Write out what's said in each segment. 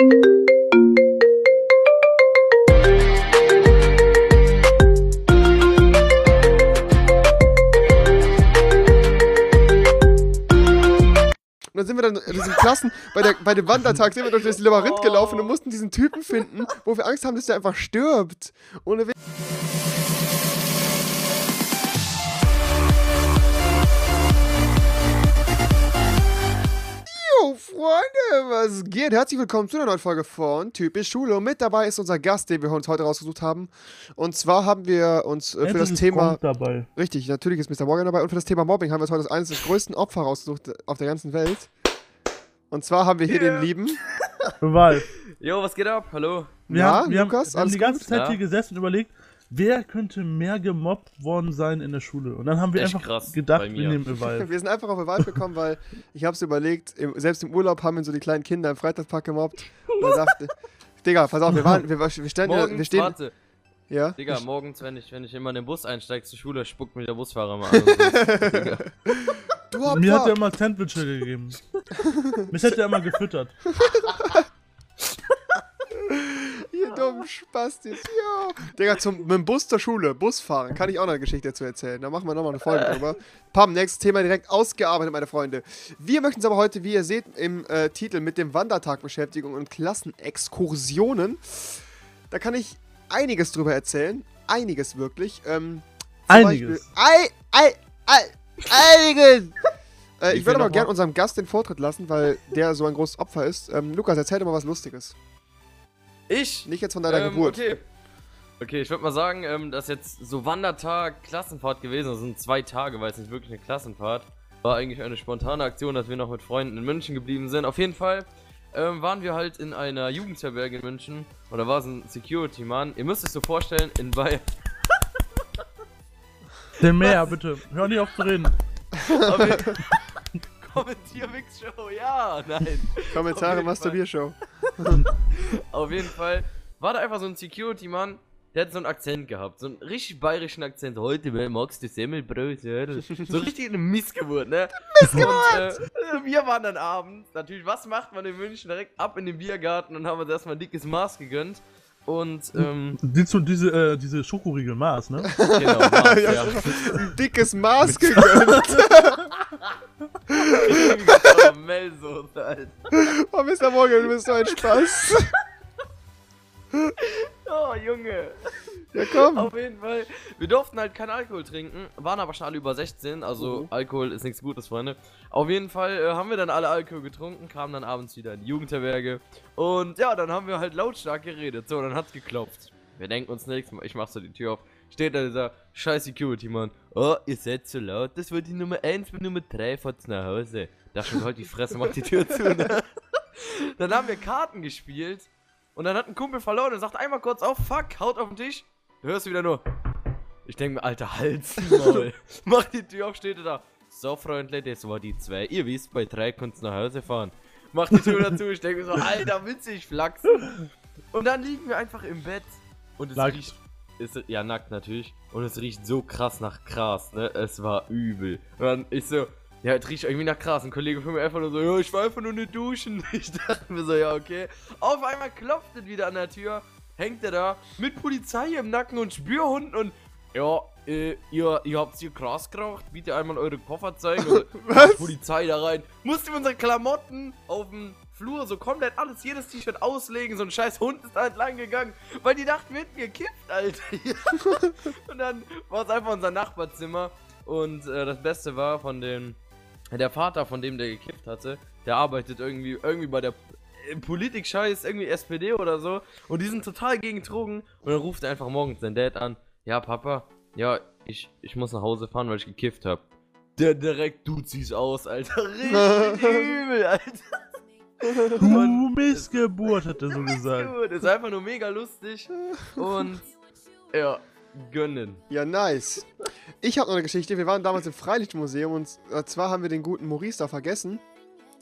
Und dann sind wir dann in diesen Klassen, bei, der, bei dem Wandertag sind wir durch das Labyrinth gelaufen und mussten diesen Typen finden, wo wir Angst haben, dass der einfach stirbt. Ohne Witz. Was geht? Herzlich willkommen zu einer neuen Folge von Typisch Schule. Und mit dabei ist unser Gast, den wir uns heute rausgesucht haben. Und zwar haben wir uns äh, für das Thema. Dabei. Richtig, natürlich ist Mr. Morgan dabei. Und für das Thema Mobbing haben wir uns heute eines der größten Opfer rausgesucht auf der ganzen Welt. Und zwar haben wir hier den lieben. Jo, was geht ab? Hallo. Wir Ja, haben, wir Lukas, haben, wir haben die ganze gut? Zeit Ja. hier gesessen und überlegt, wer könnte mehr gemobbt worden sein in der Schule. Und dann haben wir Echt einfach krass gedacht, wir mir. nehmen Eval. Wir sind einfach auf Eval gekommen, weil ich hab's überlegt, im, selbst im Urlaub haben ihn so die kleinen Kinder im Freizeitpark gemobbt. Und er sagte, Digga, pass auf, wir, waren, wir, wir, stehen, wir Morgens, stehen. warte. Ja? Digga, morgens, wenn ich, wenn ich immer in den Bus einsteige zur Schule, spuckt mich der Busfahrer mal an. Und so. Mir hat er immer Sandwiche gegeben. Mich hat er immer gefüttert. Dummen Spastis, ja. Digga, zum, mit dem Bus zur Schule, Bus fahren, kann ich auch noch eine Geschichte dazu erzählen. Da machen wir nochmal eine Folge drüber. Pam, nächstes Thema direkt ausgearbeitet, meine Freunde. Wir möchten uns aber heute, wie ihr seht, im äh, Titel mit dem Wandertag Beschäftigung und Klassenexkursionen. Da kann ich einiges drüber erzählen. Einiges wirklich. Ähm, Einiges. Beispiel, ei, ei, ei, einiges! äh, ich viel würde aber noch gerne unserem Gast den Vortritt lassen, weil der so ein großes Opfer ist. Ähm, Lukas, erzähl doch mal was Lustiges. Ich? Nicht jetzt von deiner ähm, Geburt. Okay. Okay, ich würde mal sagen, ähm, dass jetzt so Wandertag, Klassenfahrt gewesen ist. Das sind zwei Tage, weil es nicht wirklich eine Klassenfahrt. War eigentlich eine spontane Aktion, dass wir noch mit Freunden in München geblieben sind. Auf jeden Fall ähm, waren wir halt in einer Jugendherberge in München. Und da war so ein Security-Mann. Ihr müsst es so vorstellen, in Bayern. Der Meer, bitte. Hör nicht auf zu reden. Kommentier-Mix-Show, ja, nein. Kommentare, Masturbiershow. Auf jeden Fall war da einfach so ein Security-Mann, der hat so einen Akzent gehabt. So einen richtig bayerischen Akzent. Heute wer magst du Semmelbrot? Ja? So richtig eine Missgeburt, ne? Missgeburt! Und, äh, wir waren dann abends. Natürlich, was macht man in München? Direkt ab in den Biergarten und haben uns erstmal ein dickes Maß gegönnt. Und, ähm, Die, diese, äh, diese Schokoriegel Mars, ne? genau, Maß, ja. Ein dickes Maß gegönnt. Karamellsoße, Alter. Oh, Mr. Morgan, du bist so ein Spaß. Oh, Junge. Ja, komm. Auf jeden Fall. Wir durften halt keinen Alkohol trinken, waren aber schon alle über 16, also Mhm. Alkohol ist nichts Gutes, Freunde. Auf jeden Fall äh, haben wir dann alle Alkohol getrunken, kamen dann abends wieder in die Jugendherberge und ja, dann haben wir halt lautstark geredet. So, dann hat's geklopft. Wir denken uns nichts, ich mach so die Tür auf. Steht da dieser scheiß Security-Mann. Oh, ihr seid zu laut, das wird die Nummer 1 mit Nummer 3 fahrt's nach Hause. Da schon halt die Fresse, macht die Tür zu, ne? Dann haben wir Karten gespielt und dann hat ein Kumpel verloren und sagt einmal kurz auf, fuck, haut auf den Tisch. Du hörst wieder nur. Ich denke mir, alter Hals, Maul. Mach die Tür auf, steht da. So, Freundle, das war die zwei. Ihr wisst, bei drei könnt's nach Hause fahren. Mach die Tür dazu, ich denke mir so, alter, witzig, flachsen. Und dann liegen wir einfach im Bett. Und es Nackt. riecht. Ist, ja, nackt natürlich. Und es riecht so krass nach Gras, ne? Es war übel. Und dann ich so, ja, es riecht irgendwie nach Gras. Ein Kollege von mir einfach nur so, ja, ich war einfach nur nicht duschen. Ich dachte mir so, ja, okay. Auf einmal klopft es wieder an der Tür. Hängt er da mit Polizei im Nacken und Spürhunden und ja, äh, ihr, ihr habt hier Gras geraucht, bitte einmal eure Koffer zeigen. Was? Polizei da rein. Mussten wir unsere Klamotten auf dem Flur so komplett alles, jedes T-Shirt auslegen. So ein scheiß Hund ist da entlang gegangen, weil die dachten, wir hätten gekippt, Alter. und dann war es einfach unser Nachbarzimmer. Und äh, das Beste war von dem, der Vater von dem, der gekippt hatte, der arbeitet irgendwie, irgendwie bei der äh, Politik-Scheiß, irgendwie SPD oder so. Und die sind total gegen Drogen. Und dann ruft er einfach morgens sein Dad an. Ja, Papa, ja, ich, ich muss nach Hause fahren, weil ich gekifft hab. Der direkt Duzis aus, Alter. Richtig übel, Alter. Du Missgeburt, hat er so gesagt. Ist einfach nur mega lustig. Und ja, gönnen. Ja, nice. Ich habe noch eine Geschichte. Wir waren damals im Freilichtmuseum und zwar haben wir den guten Maurice da vergessen.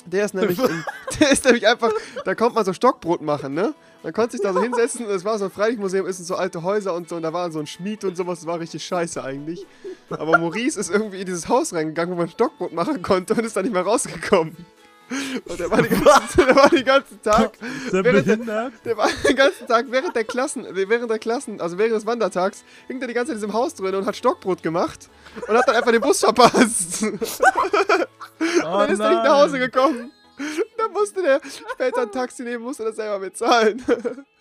Der ist nämlich, in, der ist nämlich einfach, da kommt man so Stockbrot machen, ne? Man konnte sich da so hinsetzen und es war so ein Freilichtmuseum, ist so alte Häuser und so und da war so ein Schmied und sowas, das war richtig scheiße eigentlich. Aber Maurice ist irgendwie in dieses Haus reingegangen, wo man Stockbrot machen konnte und ist da nicht mehr rausgekommen. Und der war, den ganzen, der war den ganzen Tag, der Während der- der war den ganzen Tag während der Klassen, während der Klassen, also während des Wandertags, hing der die ganze Zeit in diesem Haus drin und hat Stockbrot gemacht und hat dann einfach den Bus verpasst. Und Oh dann ist er nicht nach Hause gekommen. Dann musste der später ein Taxi nehmen, musste das selber bezahlen.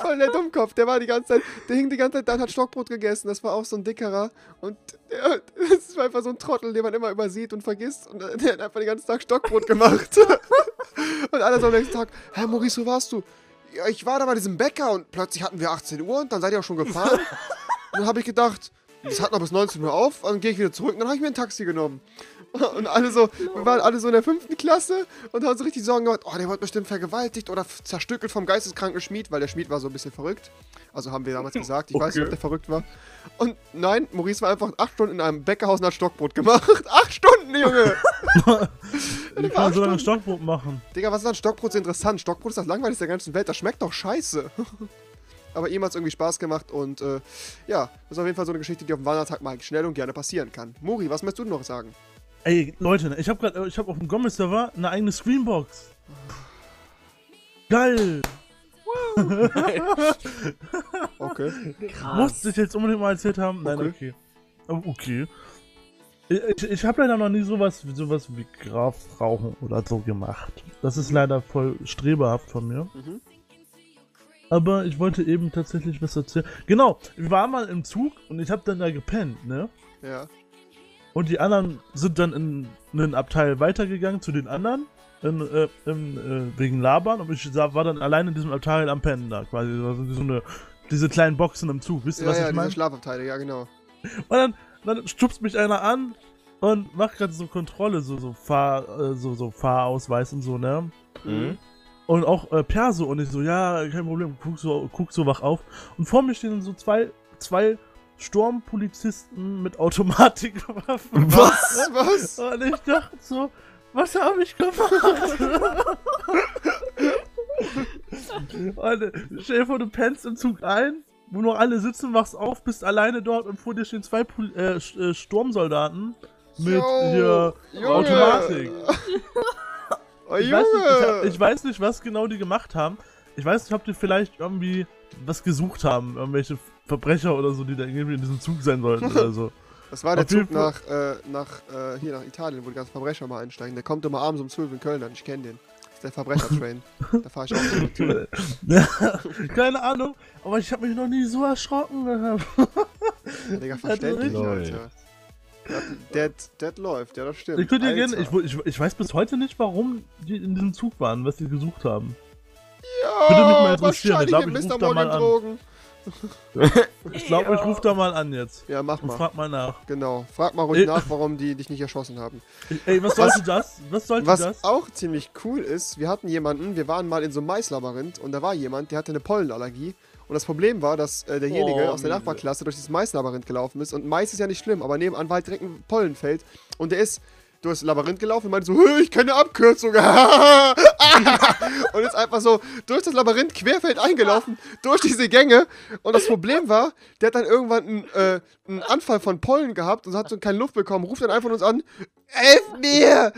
Voll der Dummkopf, der war die ganze Zeit, der hing die ganze Zeit da und hat Stockbrot gegessen. Das war auch so ein dickerer. Und der, das war einfach so ein Trottel, den man immer übersieht und vergisst. Und der hat einfach den ganzen Tag Stockbrot gemacht. und alle so am nächsten Tag, Herr Maurice, wo warst du? Ja, ich war da bei diesem Bäcker und plötzlich hatten wir 18 Uhr und dann seid ihr auch schon gefahren. und dann habe ich gedacht, das hat noch bis 19 Uhr auf, dann gehe ich wieder zurück und dann habe ich mir ein Taxi genommen. Und alle so, wir waren alle so in der fünften Klasse und haben so richtig Sorgen gemacht, oh, der wird bestimmt vergewaltigt oder zerstückelt vom geisteskranken Schmied, weil der Schmied war so ein bisschen verrückt. Also haben wir damals gesagt, ich weiß nicht, ob Okay. der verrückt war. Und nein, Maurice war einfach acht Stunden in einem Bäckerhaus und hat Stockbrot gemacht. Acht Stunden, Junge! Wie kann man so lange Stockbrot machen? Digga, was ist an Stockbrot so interessant? Stockbrot ist das langweiligste der ganzen Welt, das schmeckt doch scheiße. Aber ihm hat es irgendwie Spaß gemacht und äh, ja, das ist auf jeden Fall so eine Geschichte, die auf dem Wandertag mal schnell und gerne passieren kann. Muri, was möchtest du noch sagen? Ey, Leute, ich hab grad, ich hab auf dem Gommel-Server eine eigene Screenbox. Geil! Okay. Musste ich jetzt unbedingt mal erzählt haben? Nein, okay. Oh, okay. Ich, ich, habe leider noch nie sowas, sowas wie Grafrauchen oder so gemacht. Das ist leider voll streberhaft von mir. Mhm. Aber ich wollte eben tatsächlich was erzählen. Genau, wir waren mal im Zug und ich habe dann da gepennt, ne? Ja. Und die anderen sind dann in einen Abteil weitergegangen zu den anderen. In, äh, in, äh, wegen Labern. Und ich war dann allein in diesem Abteil am Pennen da quasi. Also so eine, diese kleinen Boxen im Zug. Wisst ihr, Ja, was ja, ich meine? Schlafabteile, ja, genau. Und dann, dann stupst mich einer an und macht gerade so Kontrolle, so, so, Fahr, äh, so, so Fahrausweis und so, ne? Mhm. Und auch äh, Perso und ich so, ja, kein Problem, guck so, guck so wach auf. Und vor mir stehen so zwei, zwei Sturmpolizisten mit Automatikwaffen. Was? Was? Und ich dachte so, was habe ich gemacht? und stell dir vor, du pennst im Zug ein, wo noch alle sitzen, wachst auf, bist alleine dort und vor dir stehen zwei Pol äh, äh, Sturmsoldaten mit Jo, hier. Automatik. Oh, Ich weiß, nicht, ich, ich weiß nicht, was genau die gemacht haben. Ich weiß nicht, ob die vielleicht irgendwie was gesucht haben, irgendwelche Verbrecher oder so, die da irgendwie in diesem Zug sein sollten oder so. Das war der auf Zug nach, äh, nach äh, hier nach Italien, wo die ganzen Verbrecher mal einsteigen. Der kommt immer abends um 12 in Köln an. Ich kenne den. Das ist der Verbrechertrain. da fahre ich auch. Tür. Ja, Keine Ahnung, aber ich habe mich noch nie so erschrocken gehabt. Ja, Digga, verständlich, Lol. Alter. Dead, Dead läuft, ja, das stimmt. Ich könnte dir gerne, ich, ich, ich weiß bis heute nicht, warum die in diesem Zug waren, was die gesucht haben. ja, würde mich mal interessieren. Ich wahrscheinlich glaub, ich mit ruf Mr. da mal an. Ich glaube, ich rufe da mal an jetzt Ja, mach und mal. frag mal nach. Genau. Frag mal ruhig Ey. nach, warum die dich nicht erschossen haben. Ey, was sollte das? Was sollte Was das? auch ziemlich cool ist, wir hatten jemanden, wir waren mal in so einem Maislabyrinth und da war jemand, der hatte eine Pollenallergie. Und das Problem war, dass äh, derjenige Oh, aus der. Nachbarklasse durch dieses Maislabyrinth gelaufen ist. Und Mais ist ja nicht schlimm, aber nebenan war halt direkt ein Pollenfeld. Und der ist durch das Labyrinth gelaufen und meinte so, "Hö, ich kenne Abkürzung. und ist einfach so durch das Labyrinth querfeld eingelaufen, durch diese Gänge. Und das Problem war, der hat dann irgendwann einen, äh, einen Anfall von Pollen gehabt und hat so keine Luft bekommen, ruft dann einfach uns an, Helf mir!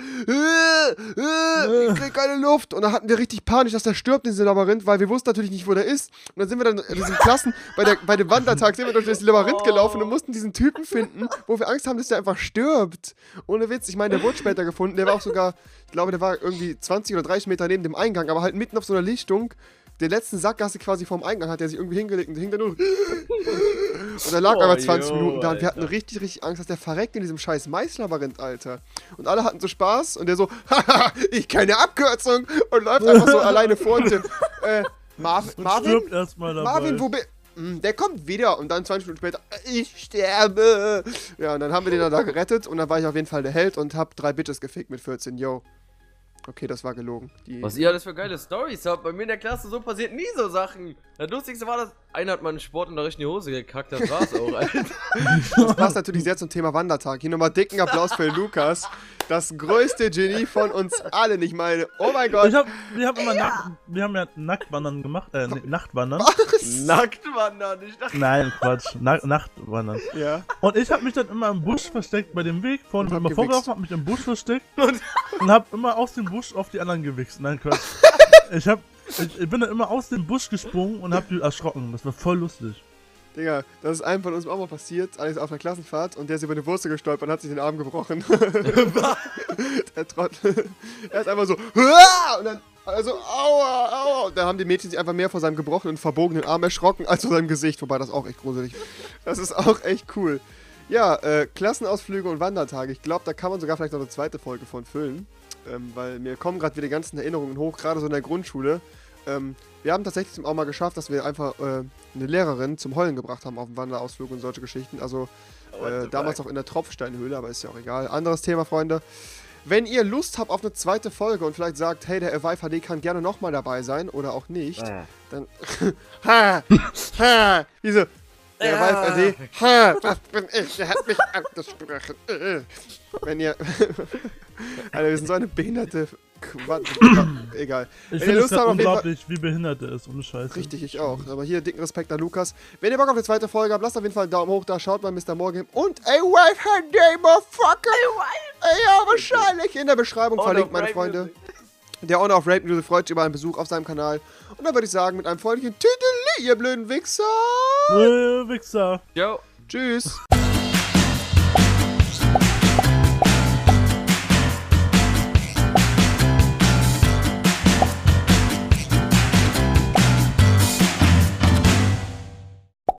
Äh, äh, Ich krieg keine Luft! Und dann hatten wir richtig Panik, dass der stirbt in diesem Labyrinth, weil wir wussten natürlich nicht, wo der ist. Und dann sind wir dann in diesen Klassen, bei, der, bei dem Wandertag sind wir durch das Labyrinth gelaufen und mussten diesen Typen finden, wo wir Angst haben, dass der einfach stirbt. Ohne Witz. Ich meine, der wurde später gefunden. Der war auch sogar, ich glaube, der war irgendwie 20 oder 30 Meter neben dem Eingang, aber halt mitten auf so einer Lichtung. Der letzten Sackgasse quasi vorm Eingang hat er sich irgendwie hingelegt und hing da nur. Und er lag Oh, aber 20 jo, Minuten da und wir hatten richtig, richtig Angst, dass der verreckt in diesem scheiß Maislabyrinth, Alter. Und alle hatten so Spaß und der so, haha, ich kenne Abkürzung und läuft einfach so alleine vor uns. hin. Äh, Marv Und Marvin. Marvin, wo bist Der kommt wieder und dann 20 Minuten später, ich sterbe. Ja, und dann haben wir den dann da gerettet und dann war ich auf jeden Fall der Held und hab drei Bitches gefickt mit 14, yo. Okay, das war gelogen. Die, Was ihr alles für geile Stories habt. Bei mir in der Klasse so passiert nie so Sachen. Das Lustigste war, dass einer hat mal einen Sportunterricht in die Hose gekackt, das war's auch, Alter. Das passt natürlich sehr zum Thema Wandertag. Hier nochmal dicken Applaus für Lukas. Das größte Genie von uns allen. Ich meine, oh mein Ich Gott. hab, wir haben immer Nacht, wir haben ja Nacktwandern gemacht, äh, nee, Nachtwandern. Nackt wandern, ich dachte. Nein, Quatsch, Na Nachtwandern. Ja. Und ich habe mich dann immer im Busch versteckt bei dem Weg, vorne Und hab bin immer vorgelaufen, hab mich im Busch versteckt Und- und hab immer aus dem Busch auf die anderen gewichst. Nein, Quatsch. Ich hab, ich, ich bin dann immer aus dem Busch gesprungen und hab die erschrocken. Das war voll lustig. Digga, das ist einem von uns auch mal passiert, allerdings auf einer Klassenfahrt und der ist über eine Wurzel gestolpert und hat sich den Arm gebrochen. der Trottel. Er ist einfach so, und dann, also, aua, aua. Und dann haben die Mädchen sich einfach mehr vor seinem gebrochenen, verbogenen Arm erschrocken als vor seinem Gesicht, wobei das auch echt gruselig. Das ist auch echt cool. Ja, äh, Klassenausflüge und Wandertage. Ich glaube, da kann man sogar vielleicht noch eine zweite Folge von füllen. Ähm, weil mir kommen gerade wieder die ganzen Erinnerungen hoch, gerade so in der Grundschule. Ähm, wir haben tatsächlich auch mal geschafft, dass wir einfach äh, eine Lehrerin zum Heulen gebracht haben auf dem Wanderausflug und solche Geschichten. Also äh, damals auch in der Tropfsteinhöhle, aber ist ja auch egal. Anderes Thema, Freunde. Wenn ihr Lust habt auf eine zweite Folge und vielleicht sagt, hey, der Evive HD kann gerne nochmal dabei sein oder auch nicht, dann. ha! Ha! Wieso? Der Evive HD. Ha! Das bin ich, der hat mich angesprochen. Äh. Wenn ihr. Alter, wir sind so eine behinderte. Quatsch. Egal. Ich finde es Fall. unglaublich, wie behindert er ist, ohne Scheiße. Richtig, ich auch. Aber hier dicken Respekt an Lukas. Wenn ihr Bock auf eine zweite Folge habt, lasst auf jeden Fall einen Daumen hoch da, schaut mal Mr. Morgan und ey, Wife HD, motherfucker! Ey, ja, wahrscheinlich in der Beschreibung verlinkt, meine Freunde. Der Owner of Rape Music freut sich über einen Besuch auf seinem Kanal. Und dann würde ich sagen, mit einem freundlichen Tüdeli, ihr blöden Wichser! Äh, Wichser. Ciao. Tschüss!